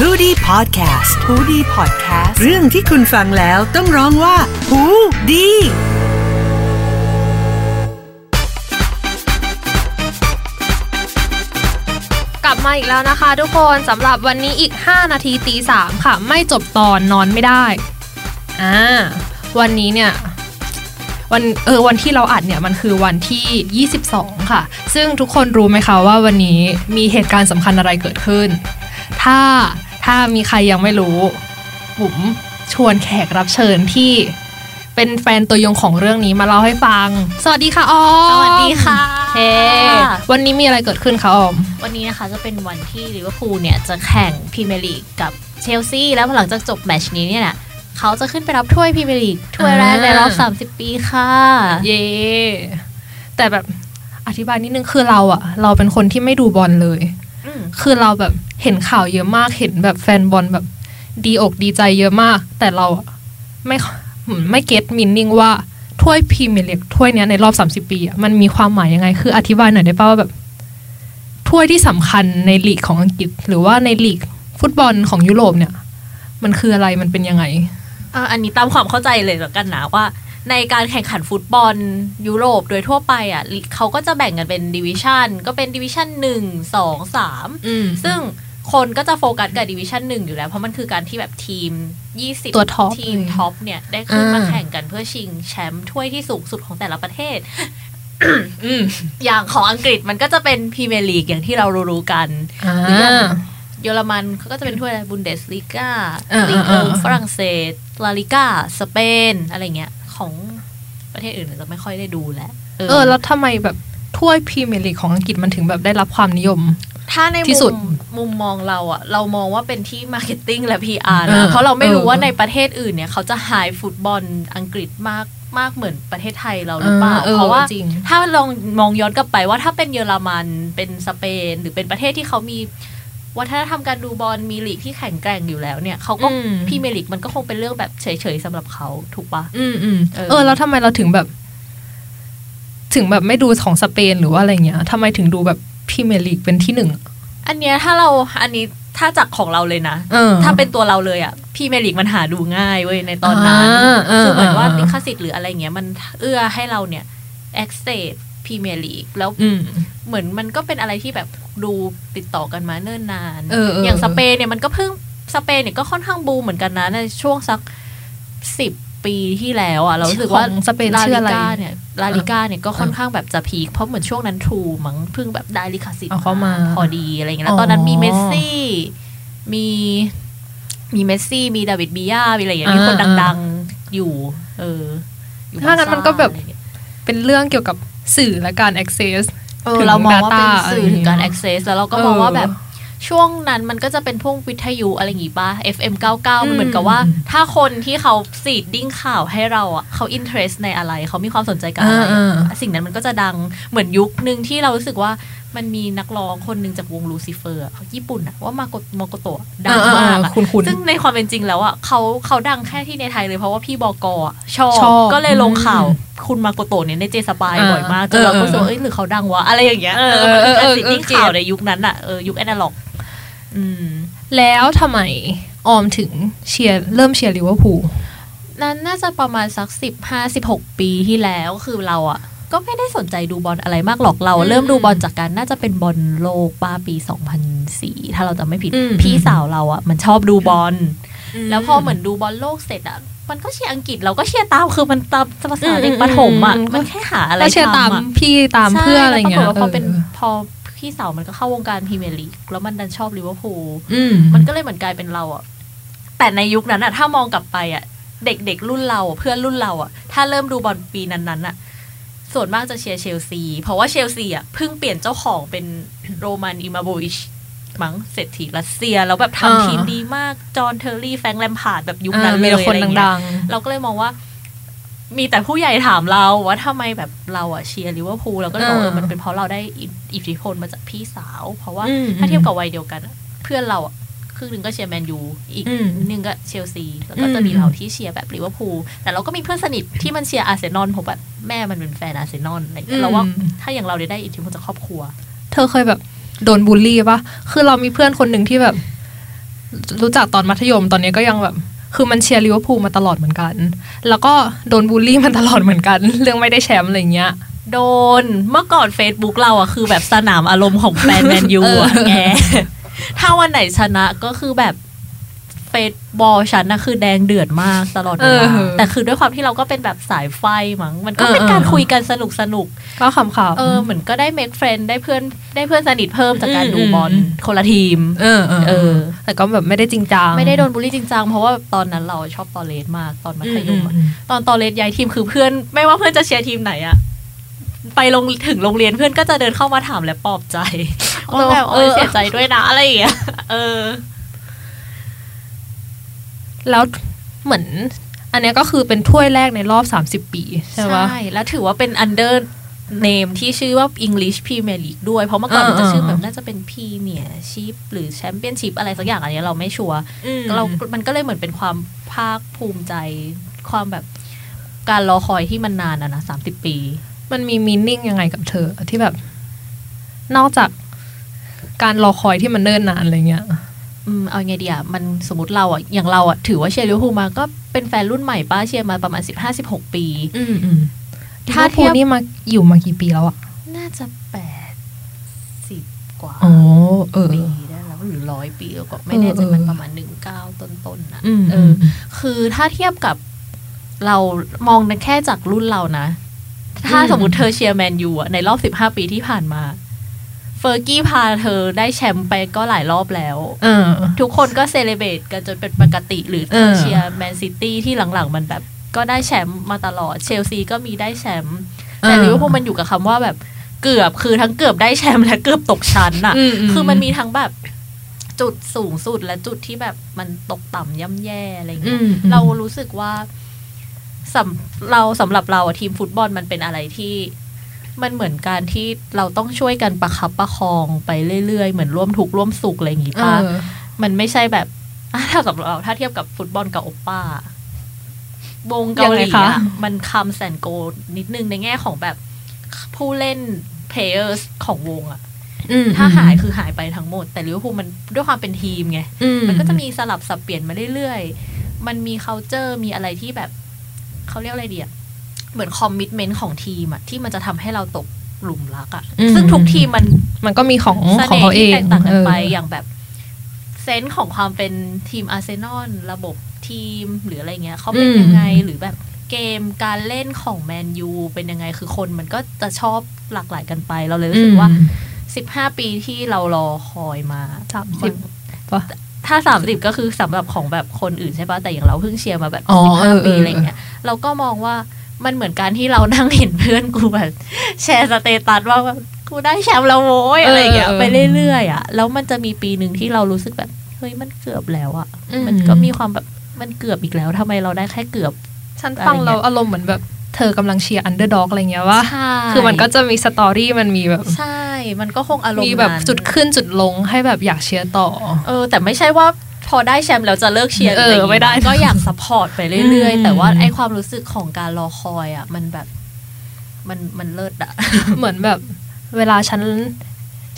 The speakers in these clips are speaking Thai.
h o ดี้พอดแคสต์ฮูดี้พอดแคสต์เรื่องที่คุณฟังแล้วต้องร้องว่าฮูดี้กลับมาอีกแล้วนะคะทุกคนสำหรับวันนี้อีก 5 นาทีตีสามค่ะ ไม่จบตอนนอนไม่ได้อ่าวันนี้เนี่ยวันเออวันที่เราอัดเนี่ยมันคือวันที่ 22 ค่ะ ซึ่งทุกคนรู้ไหมคะว่าวันนี้มีเหตุการณ์สำคัญอะไรเกิดขึ้น ถ้าถ้ามีใครยังไม่รู้บุ๋มชวนแขกรับเชิญที่เป็นแฟนตัวยงของเรื่องนี้มาเล่าให้ฟัง สวัสดีค่ะออม สวัสดีค่ะเฮ้วันนี้มีอะไรเกิดขึ้นคะออม วันนี้นะคะจะเป็นวันที่ลิเวอร์พูลเนี่ยจะแข่งพรีเมียร์ลีกกับเชลซีแล้วหลังจากจบแมตช์นี้เนี่ยนะเขาจะขึ้นไปรับถ้วยพรีเมียร์ลีกถ้วยแรกในรอบ 30 ปีค่ะ เย่แต่แบบอธิบายนิดนึงคือเราอะเราเป็นคนที่ไม่ดูบอลเลยอืมคือเราแบบ เห็นข่าวเยอะมากเห็นแบบแฟนบอลแบบดีอกดีใจเยอะมาก แต่เราอะไม่ไม่ get meaning ว่าถ้วยพรีเมียร์ลีกถ้วยเนี้ยในรอบ 30 ปีอะมันมีความหมายยังไง คืออธิบายหน่อยได้ป่าวว่าแบบ ถ้วยที่สำคัญในลีกของอังกฤษ หรือว่าในลีกฟุตบอลของยุโรปเนี่ย มันคืออะไรมันเป็นยังไงอะอันนี้ตามความเข้าใจเลยแล้วกันนะว่าในการแข่งขันฟุตบอลยุโรปโดยทั่วไปอะลีกเขาก็จะแบ่งกันเป็น division ก็เป็น division หนึ่งสองสามอืมซึ่ง คนก็จะโฟกัสกับ division หนึ่งอยู่แล้ว เพราะมันคือการที่แบบทีม 20 ตัว top team เลย top เนี่ย ได้ขึ้นมาอ่าแข่งกันเพื่อชิงแชมป์ถ้วยที่สูงสุดของแต่ละประเทศอืมอย่างของอังกฤษมันก็จะเป็นพรีเมียร์ลีกอย่างที่เรารู้ๆกันอ่าหรืออย่างเยอรมันเขาก็จะเป็นถ้วยอะไรบุนเดสลีกาอ่าลีกอ่าอ่าฝรั่งเศส ลาลิกาสเปน อะไรเงี้ย ของประเทศอื่นเราไม่ค่อยได้ดูแหละเออ แล้วทำไมแบบถ้วยพรีเมียร์ลีกของอังกฤษมันถึงแบบได้รับความนิยม ถ้าในที่มุสุด มมุมมองเราอะเรามองว่าเป็นที่มาร์เก็ตติ้งและ PR เอนะอเพราะเราไม่รู้เออว่าในประเทศอื่นเนี่ย เขาจะไฮฟุตบอลอังกฤษมากมากเหมือนประเทศไทยเราหรือเปล่าเออเพราะว่าจริงถ้าลองมองย้อนกลับไปว่าถ้าเป็นเยอรมันเป็นสเปน หรือเป็นประเทศที่เขามีวัฒนธรรมการดูบอลมีลีกที่แข็งแกร่งอยู่แล้วเนี่ยเขาก็อืมพรีเมียร์ลีกมันก็คงเป็นเรื่องแบบเฉยๆสำหรับเขาถูกปะอืมอืมเออเออแล้วทำไมเราถึงแบบ ถึงแบบไม่ดูของสเปนหรือว่าอะไรเงี้ยทำไมถึงดูแบบพรีเมียร์ลีกเป็นที่หนึ่ง อันเนี้ยถ้าเราอันนี้ถ้าจากของเราเลยนะเออถ้าเป็นตัวเราเลยอะพรีเมียร์ลีกมันหาดูง่ายเว้ยในตอนนั้นอ่าอ่าคือเหมือนว่าอ่าลิขสิทธิ์หรืออะไรเงี้ยมันเอื้อให้เราเนี่ย access พรีเมียร์ลีกแล้วอืมเหมือนมันก็เป็นอะไรที่แบบดูติดต่อกันมาเนิ่นนานเออเอออย่างสเปนเนี่ยมันก็เพิ่งสเปนเนี่ยก็ค่อนข้างบูมเหมือนกันนะในช่วงสักสิบ ปีที่แล้วอะเรารู้สึกว่าของสเปนลาชื่อลิอะไรกาเนี่ยลาลิกาเนี่ยก็ค่อนข้างแบบจะ peak เพราะเหมือนช่วงนั้นทรูมั้งเพิ่งแบบได้ลิขสิทธิ์เอาเข้ามาพอดีอะไรเงี้ยแล้วตอนนั้นมีเมสซี่มีมีเมสซี่มีดาวิดบียามีอะไรอย่างเงี้ยมีคนอ่าดัง ๆอยู่ เอออยู่ถ้างั้นมันก็แบบบาร์ซ่าอะไรเงี้ยเป็นเรื่องเกี่ยวกับสื่อและการ access เออถึงเรามองว่าเป็น data สื่อถึงการอะไรอย่างเงี้ย access แล้วเราก็มองว่าแบบ ช่วงนั้นมันก็จะเป็นพวกวิทยุอะไรอย่างงี้ป่ะ FM 99 มันเหมือนกับว่า ถ้าคนที่เขา feeding ข่าวให้เราอะเขา interest ในอะไร เขามีความสนใจกับอะไรอ่าอ่าสิ่งนั้นมันก็จะดังเหมือนยุคหนึ่งที่เรารู้สึกว่า มันมีนักร้องคนหนึ่งจากวงลูซิเฟอร์เขาญี่ปุ่นอะว่ามาโกมาโกโตะดังมากอะคุณคุณซึ่งในความเป็นจริงแล้วอะเขาเขาดังแค่ที่ในไทยเลยเพราะว่าพี่บอกอะชอบชอบก็เลยลงข่าวอืมคุณมาโกโตะเนี่ยใน J-Spy อ่าบ่อยมากจนเราเออก็รู้สึกว่าเอ้ยหรือเขาดังวะอะไรอย่างเงี้ยเออเออมันคือเออการสิทธิ์เออที่ get ข่าวในยุคนั้นอะเออยุคแอนาล็อกอืมแล้วทำไมออมถึงเชียร์เริ่มเชียร์ลิเวอร์พูลนั้นน่าจะประมาณสักสิบห้าสิบหกปีที่แล้วคือเราอะ ก็ไม่ได้สนใจดูบอลอะไรมากหรอกเราอืมเริ่มดูบอลจากการน่าจะเป็นบอลโลกป้าปี 2004 ถ้าเราจะไม่ผิดอืมพี่สาวเราอะ มันชอบดูบอลแล้วพอเหมือนดูบอลโลกเสร็จอะมันก็เชียร์อังกฤษเราก็เชียร์ตามคือมันตามประสาเด็กประถมอะอืมมันแค่หาอะไรก็เชียร์ตามทำอะพี่ตามเพื่ออะไรเงี้ยใช่แล้วปรากฏว่าพอเป็นออพอพี่สาวมันก็เข้าวงการพรีเมียร์ลีกแล้วมันดันชอบลิเวอร์พูลอืมมันก็เลยเหมือนกลายเป็นเราอะแต่ในยุคนั้นอะถ้ามองกลับไปอะเด็กๆรุ่นเราเพื่อนรุ่นเราอะถ้าเริ่มดูบอลปีนั้นๆอะ ส่วนมากจะเชียร์เชลซี เพราะว่าเชลซีอะเพิ่งเปลี่ยนเจ้าของเป็นโรมันอับราโมวิชมั้งเศรษฐีรัสเซีย แล้วแบบอ่าทำทีมดีมาก จอห์นเทอร์รี่แฟรงค์แลมพาร์ดแบบยุคนั้นอ่าเลมียแต่ละคนอะไรเงี้ยดังเราก็เลยมองว่า มีแต่ผู้ใหญ่ถามเราว่าทำไมแบบเราอะเชียร์ลิเวอร์พูลเราก็เลยบอกเออเออมันเป็นเพราะเราได้อิอิทธิพลมาจากพี่สาว เพราะว่าอืมถ้าเทียบกับวัยเดียวกันอะเพื่อนเราอะ ครึ่งหนึ่งก็เชียร์แมนยูอีกอืมหนึ่งก็เชลซี แล้วก็จะมีอืมเราที่เชียร์แบบลิเวอร์พูลแต่เราก็มีเพื่อนสนิทที่มันเชียร์อาร์เซนอลเพราะแบบแม่มันเป็นแฟนอาร์เซนอลอะไรเงี้ยเราว่าถ้าอย่างเราได้ได้อิทธิพลจากครอบครัว เธอเคยแบบโดนบูลลี่ปะคือเรามีเพื่อนคนหนึ่งที่แบบ รู้จักตอนมัธยมตอนนี้ก็ยังแบบคือมันเชียร์ลิเวอร์พูลมาตลอดเหมือนกัน แล้วก็โดนบูลลี่มาตลอดเหมือนกัน เรื่องไม่ได้แชมป์อะไรเงี้ย โดน เมื่อก่อน Facebook เราอะคือแบบสนามอารมณ์ของแฟนแมนยูอะเออแก ถ้าวันไหนชนะก็คือแบบเฟซบอลฉันนะคือแดงเดือดมากตลอดเวลาแต่คือด้วยความที่เราก็เป็นแบบสายไฟมั้งมันก็เป็นการคุยกันสนุกสนุกก็ขำๆเออเหมือนก็ได้ make friend ได้เพื่อนได้เพื่อนสนิทเพิ่มจากการอืมดูบอลอืมคนละทีมเออเออเออแต่ก็แบบไม่ได้จริงจังไม่ได้โดนบูลลี่จริงจังเพราะว่าตอนนั้นเราชอบตอเลสมากตอนมัธยมอะตอนตอนเลนย้ายทีมคือเพื่อน ไม่ว่าเพื่อนจะเชียร์ทีมไหนอะ ไปลงถึงโรงเรียนเพื่อนก็จะเดินเข้ามาถามและปลอบใจว่าแบบเออเสียใจด้วยนะอะไรอย่างเงี้ยเออ แล้วเหมือน อันเนี้ยก็คือเป็นถ้วยแรกในรอบ30ปีใช่ปะใช่ แล้วถือว่าเป็น under name ที่ชื่อว่า English Premier League ด้วย เพราะเมื่อก่อนมันจะอ่าชื่อแบบน่าจะเป็น Premier Ship หรือ Championship อะไรสักอย่างอันเนี้ยเราไม่ชัวร์เรา มันก็เลยเหมือนเป็นความภาคภูมิใจ ความแบบการรอคอยที่มันนานอะนะสามสิบปี มันมีมีนิ่งยังไงกับเธอ ที่แบบ นอกจากการรอคอยที่มันเนิ่นนานอะไรเงี้ยอืมเอาไงดีอะมันสมมติเราอะอย่างเราอะถือว่าเชียร์ลิเวอร์พูลมาก็เป็นแฟนรุ่นใหม่ป่ะเชียร์มาประมาณสิบห้าสิบหกปี อืมอืมถ้าถ้าเทีเทียบนี่มาอยู่มากี่ปีแล้วอะน่าจะแปดสิบกว่าอ๋อเออปีได้แล้วหรือร้อยปีแล้วก็ไม่แน่ใจเออเออมันประมาณหนึ่งเก้าต้นๆนะอืมเออ คือถ้าเทียบกับเรามองแค่จากรุ่นเรานะ ถ้าสมมติเธอเชียร์แมนยูอะในรอบสิบห้าปีที่ผ่านมา เฟอร์กี้พาเธอได้แชมป์ไปก็หลายรอบแล้วเออทุกคนก็ celebrate กันจนเป็นปกติหรือเออเชียร์แมนซิตี้ที่หลังๆ มันแบบ ก็ได้แชมป์มาตลอดเชลซีก็มีได้แชมป์แต่ลิเวอร์พูลมันอยู่กับคำว่าแบบเกือบคือทั้งเกือบได้แชมป์และเกือบตกชั้นอะอืมคือมันมีทั้งแบบจุดสูงสุดและจุดที่แบบมันตกต่ำย่ำแย่อะไรเงี้ยอืมเรารู้สึกว่า สำเราสำหรับเราอะทีมฟุตบอลมันเป็นอะไรที่มันเหมือนการที่เราต้องช่วยกันประคับประคองไปเรื่อยๆ เหมือนร่วมทุกข์ร่วมสุขอะไรอย่างงี้เอป่ะอมันไม่ใช่แบบอะถ้ากับเราถ้าเทียบกับฟุตบอลกับโอปป้าวงเกาหลียังไงคะอะมันคำแสนโกนิดนึงในแง่ของแบบผู้เล่น player ของวงอะอืมถ้าหายคือหายไปทั้งหมด แต่ลิเวอร์พูลมันด้วยความเป็นทีมไงอืมันก็จะมีสลับสับเปลี่ยนมาเรื่อยๆ มันมี c u เจอร์มีอะไรที่แบบ เขาเรียกอะไรเดียเหมือน commitment ของทีมอะที่มันจะทำให้เราตกหลุมรักอะซึ่งทุกทีมมันมันก็มีของเสของน่เขาห์เอที่งแตกต่างกันไปเอออย่างแบบ sense ของความเป็นทีมอาร์เซนอลระบบทีมหรืออะไรเงี้ยเขาเป็นยังไงหรือแบบเกมการเล่นของแมนยูเป็นยังไงคือคนมันก็จะชอบหลากหลายกันไป เราเลยรู้สึกว่าสิบห้าปีที่เรารอคอยมาสามสิบปะ ถ้าสามสิบก็คือสำหรับของแบบคนอื่นใช่ปะแต่อย่างเราเพิ่งเชียร์มาแบบอ๋อสิบเอห้าอปีเออออะไรเงี้ยเราก็มองว่ามันเหมือนการที่เรานั่งเห็นเพื่อนกูแบบแชร์ status ว่าแบบกูได้แชมป์แล้วโว้ยอะไรเงี้ยเออเออไปเรื่อยๆอะแล้วมันจะมีปีหนึ่งที่เรารู้สึกแบบเฮ้ยมันเกือบแล้วอะอืมมันก็มีความแบบมันเกือบอีกแล้วทำไมเราได้แค่เกือบฉันฟังอะไรเงี้ยเราอารมณ์เหมือนแบบเธอกำลังเชียร์ underdog อะไรเงี้ยว่าใช่คือมันก็จะมี story มันมีแบบ ใช่ มันก็คงอารมณ์มีแบบนั้นจุดขึ้นจุดลงให้แบบอยากเชียร์ต่อ เออ แต่ไม่ใช่ว่าพอได้แชมป์แล้วจะเลิกเชียร์เอออะไรอย่างงี้ไม่ได้นะก็อยาก support ไปเรื่อยอืๆมแต่ว่าไอความรู้สึกของการรอคอยอะ มันแบบ มันมันเลิศอะ เหมือนแบบเวลาฉัน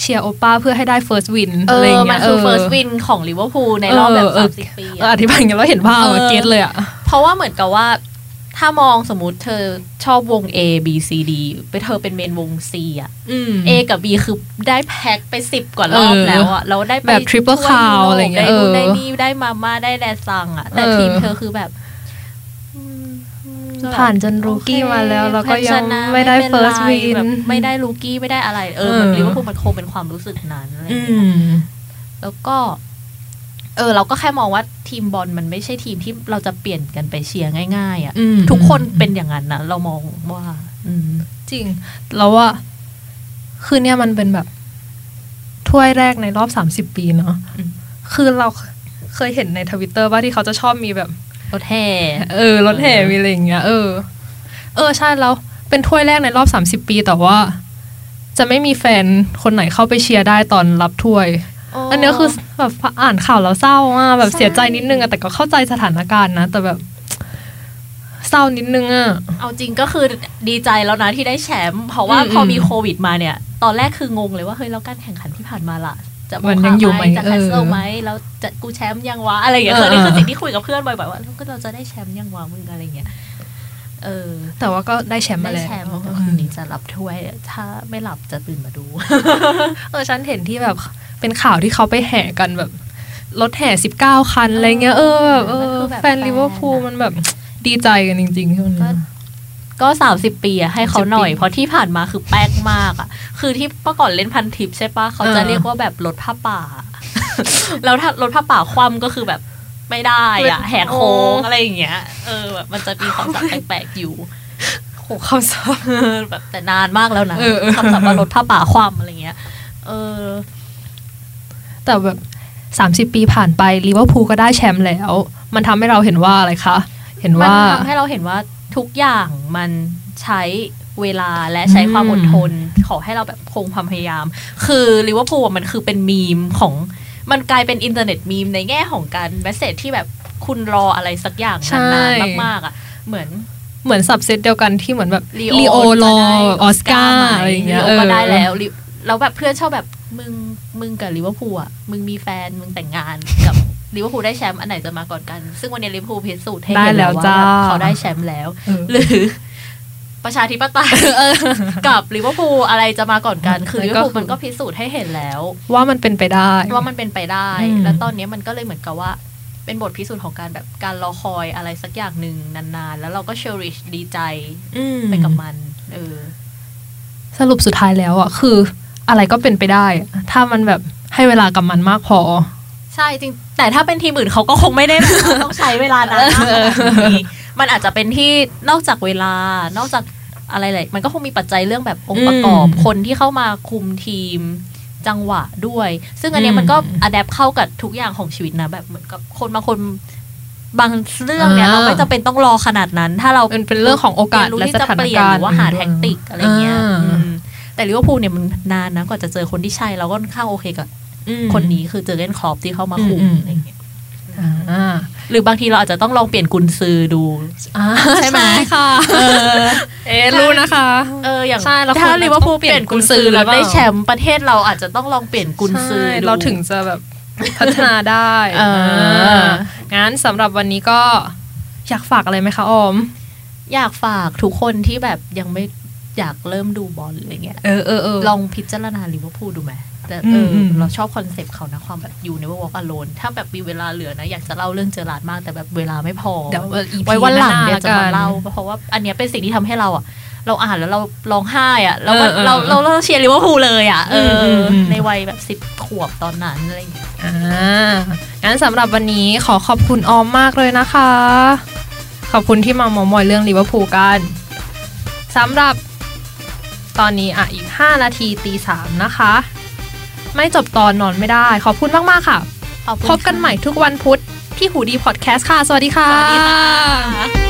เชียร์โอป้าเพื่อให้ได้ first win เออะไรอเงี้ยมันคือเ first win ของลิเวอร์พูลในรอบแบบเออเอสาอมสิบปีเอออะอธิบายอย่างเงี้ยแล้วเห็นภาพเออ get เลยอะ เพราะว่าเหมือนกับว่า ถ้ามองสมมติเธอชอบวง A B C D ไปเธอเป็นเมนวง C อะ A กับ B คือได้แพ็คไปสิบกว่ารอบเออแล้วอะแล้วได้ไปแบบ triple ทั่ว crown โลกอะไรเงี้ยได้นู่นเออได้นี่ได้มาม่าได้แดซังอะ แต่เออทีมเธอคือแบบอืมอืมผ่านจน rookie มาแล้ว แล้วก็ยังชนะไม่ได้เป็น first ไร win แบบไม่ได้ลูกี้ไม่ได้อะไร เออเออมันลิเวอร์พูลมันคงเป็นความรู้สึกนั้นอะไรออืย่างเงี้ยมแล้วก็ เออเราก็แค่มองว่าทีมบอลมันไม่ใช่ทีมที่เราจะเปลี่ยนกันไปเชียร์ง่ายๆอะอืมทุกคนเป็นอย่างนั้นนะเรามองว่า อืมจริง แล้วว่าคือเนี่ยมันเป็นแบบถ้วยแรกในรอบสามสิบปีเนาะอืมคือเราเคยเห็นในทวิตเตอร์ว่าที่เขาจะชอบมีแบบรถแห่เออรถแห่เออมีอะไรอย่างเงี้ยเออ เออใช่แล้วเป็นถ้วยแรกในรอบสามสิบปีแต่ว่า จะไม่มีแฟนคนไหนเข้าไปเชียร์ได้ตอนรับถ้วย อันเนี้ยคือแบบอ่านข่าวแล้วเศร้ามากแบบใช่เสียใจนิดนึงอะแต่ก็เข้าใจสถานการณ์นะ แต่แบบเศร้านิดนึงอะเอาจริงก็คือดีใจแล้วนะที่ได้แชมป์เพราะว่าอืมพออมมีโควิดมาเนี่ย ตอนแรกคืองงเลยว่าเฮ้ยแล้วการแข่งขันที่ผ่านมาล่ะ จะมันยังอยู่ไหมจะเอแคสอเซิลไหมแล้วจะกูแชมป์ยังวะอะไรอย่างเงี้ยเอคืออนี่คือเออสิ่งที่คุยกับเพื่อนบ่อยๆว่าก็เราจะได้แชมป์ยังวะมึงอะไรอย่างเงี้ยเออ แต่ว่าก็ได้แชมป์มาได้แล้วแชมป์ก็คืนนี้จะรับถ้วย ถ้าไม่หลับจะตื่นมาดู เออฉันเห็นที่แบบ เป็นข่าวที่เขาไปแห่กันแบบรถแห่สิบเก้าคันอะไรเงี้ยเออแบบเอมันอคือแบบแฟนลิเวอร์พูลแฟนอะมันแบบดีใจกันจริงๆช่วงก็นี้ก็สามสิบปีอะให้เขาหน่อย30ปีเพราะที่ผ่านมาคือแป๊กมากอะคือที่เมื่อก่อนเล่นพันทิปใช่ปะเขาจะเออเรียกว่าแบบรถผ้าป่า แล้วถ้ารถผ้าป่าคว่ำก็คือแบบไม่ได้อะแหกโค้งอะไรอย่างเงี้ย เออแบบมันจะมีคำศัพท์แปลกๆอยู่โหคำศัพท์เออแบบแต่นานมากแล้วนะเออเออคำศัพท์ว่ารถผ้าป่าคว่ำอะไรเงี้ย เออ แต่แบบสามสิบ30 ปีผ่านไปลิเวอร์พูลก็ได้แชมป์แล้ว มันทำให้เราเห็นว่าอะไรคะ เห็นมันว่าทำให้เราเห็นว่าทุกอย่างมันใช้เวลาและใช้ความอดทน ขอให้เราแบบคงความพยายาม คือลิเวอร์พูลอะมันคือเป็นมีมของมันกลายเป็นอินเทอร์เน็ตมีมในแง่ของการ message ที่แบบคุณรออะไรสักอย่างใช่นานๆมากๆอะ เหมือนเหมือน subset เดียวกันที่เหมือนแบบลีลีโอรอจะได้ออสการ์ไหมอะไรอย่างเงี้ยลีโอก็ได้เออแล้วลิแล้วแบบเพื่อนชอบแบบ มึงมึงกับลิเวอร์พูลอะ มึงมีแฟน มึงแต่งงานกับลิเวอร์พูลได้แชมป์อันไหนจะมาก่อนกัน ซึ่งวันนี้ลิเวอร์พูลพิสูจน์ให้ได้เห็นแล้แล้ววว่าจ้าแบบเขาได้แชมป์แล้วเออหรือประชาธิปไตยกับลิเวอร์พูลอะไรจะมาก่อนกัน คือมันลิก็เวอร์พูลมันก็พิสูจน์ให้เห็นแล้ว ว่ามันเป็นไปได้ ว่ามันเป็นไปได้อืมแล้วตอนนี้มันก็เลยเหมือนกับว่า เป็นบทพิสูจน์ของการแบบการรอคอยอะไรสักอย่างหนึ่งนานๆ แล้วเราก็เชอริชดีใจอืมไปกับมัน เออ สรุปสุดท้ายแล้วอะคือ อะไรก็เป็นไปได้อะถ้ามันแบบให้เวลากับมันมากพอ ใช่จริง แต่ถ้าเป็นทีมอื่นเขาก็คงไม่ได้แบบว่าต้องใช้เวลานานมากขนาดนี้มันอาจจะเป็นที่นอกจากเวลานอกจากอะไรเลยมันก็คงมีปัจจัยเรื่องแบบองค์ประกอบอืมคนที่เข้ามาคุมทีมจังหวะด้วย ซึ่งอันเนี้ยอืมมันก็ adapt เข้ากับทุกอย่างของชีวิตนะ แบบเหมือนกับคนบางคนบางเรื่องเนี่ยอ่าเราไม่จำเป็นต้องรอขนาดนั้น ถ้าเรามันเป็นเรื่องของโอกาสเรียนรู้และที่สจะถานเปลี่ยนการหณ์รือว่าหา tactic อะไรเงี้ยอ่าอืม แต่ลิเวอร์พูลเนี่ยมันนานนะกว่าจะเจอคนที่ใช่เราก็ค่อนข้างโอเคกับอืมคนนี้คือเจอเกนครอปที่เข้ามาคุมอืมอะไรเงี้ยอ่าหรือบางทีเราอาจจะต้องลองเปลี่ยนกุนซือดูอ่าใช่ไหมค่ะเออเอ๊ะรู้นะคะ เอออย่างใช่เราถ้าควรลิเวอร์พูลต้องเปลี่ยนกุนซือเปลี่ยนกุนซือแล้วได้หรือเปล่าแชมป์ประเทศเราอาจจะต้องลองเปลี่ยนกุนซือใช่ดูเราถึงจะแบบพัฒนาได้เอองั้นสำหรับวันนี้ก็อยากฝากอะไรไหมคะออม อยากฝากทุกคนที่แบบยังไม่ อยากเริ่มดูบอลอะไรเงี้ยเออเออเออลองพิจารณาลิเวอร์พูลดูไหมแต่อืเอมออืมเราชอบ concept เขานะความแบบ You'll Never Walk Alone ถ้าแบบมีเวลาเหลือนะ อยากจะเล่าเรื่องเจอราร์ดมากแต่แบบเวลาไม่พอเดี๋ยว EP ไว้วันหลังเดี๋ยวจะกัมานเล่าเพราะว่าอันเนี้ยเป็นสิ่งที่ทำให้เราอะเราอ่านแล้วเราร้องไห้อะเราเออเออเราเราเราเชียร์ลิเวอร์พูลเลยอะเอออมอืมในวัยแบบสิบขวบตอนนั้นอะไรอย่างเงี้ยอ่างั้นสำหรับวันนี้ขอขอบคุณออมมากเลยนะคะ ขอบคุณที่มาเมอมอยเรื่องลิเวอร์พูลกันสำหรับ ตอนนี้อะอีก 5 นาทีตีสามนะคะ ไม่จบตอนนอนไม่ได้ ขอบคุณมาก ๆ ค่ะขอบคุณพบกันใหม่ทุกวันพุธที่หูดีพอดแคสต์ค่ะ สวัสดีค่ะ สวัสดีค่ะ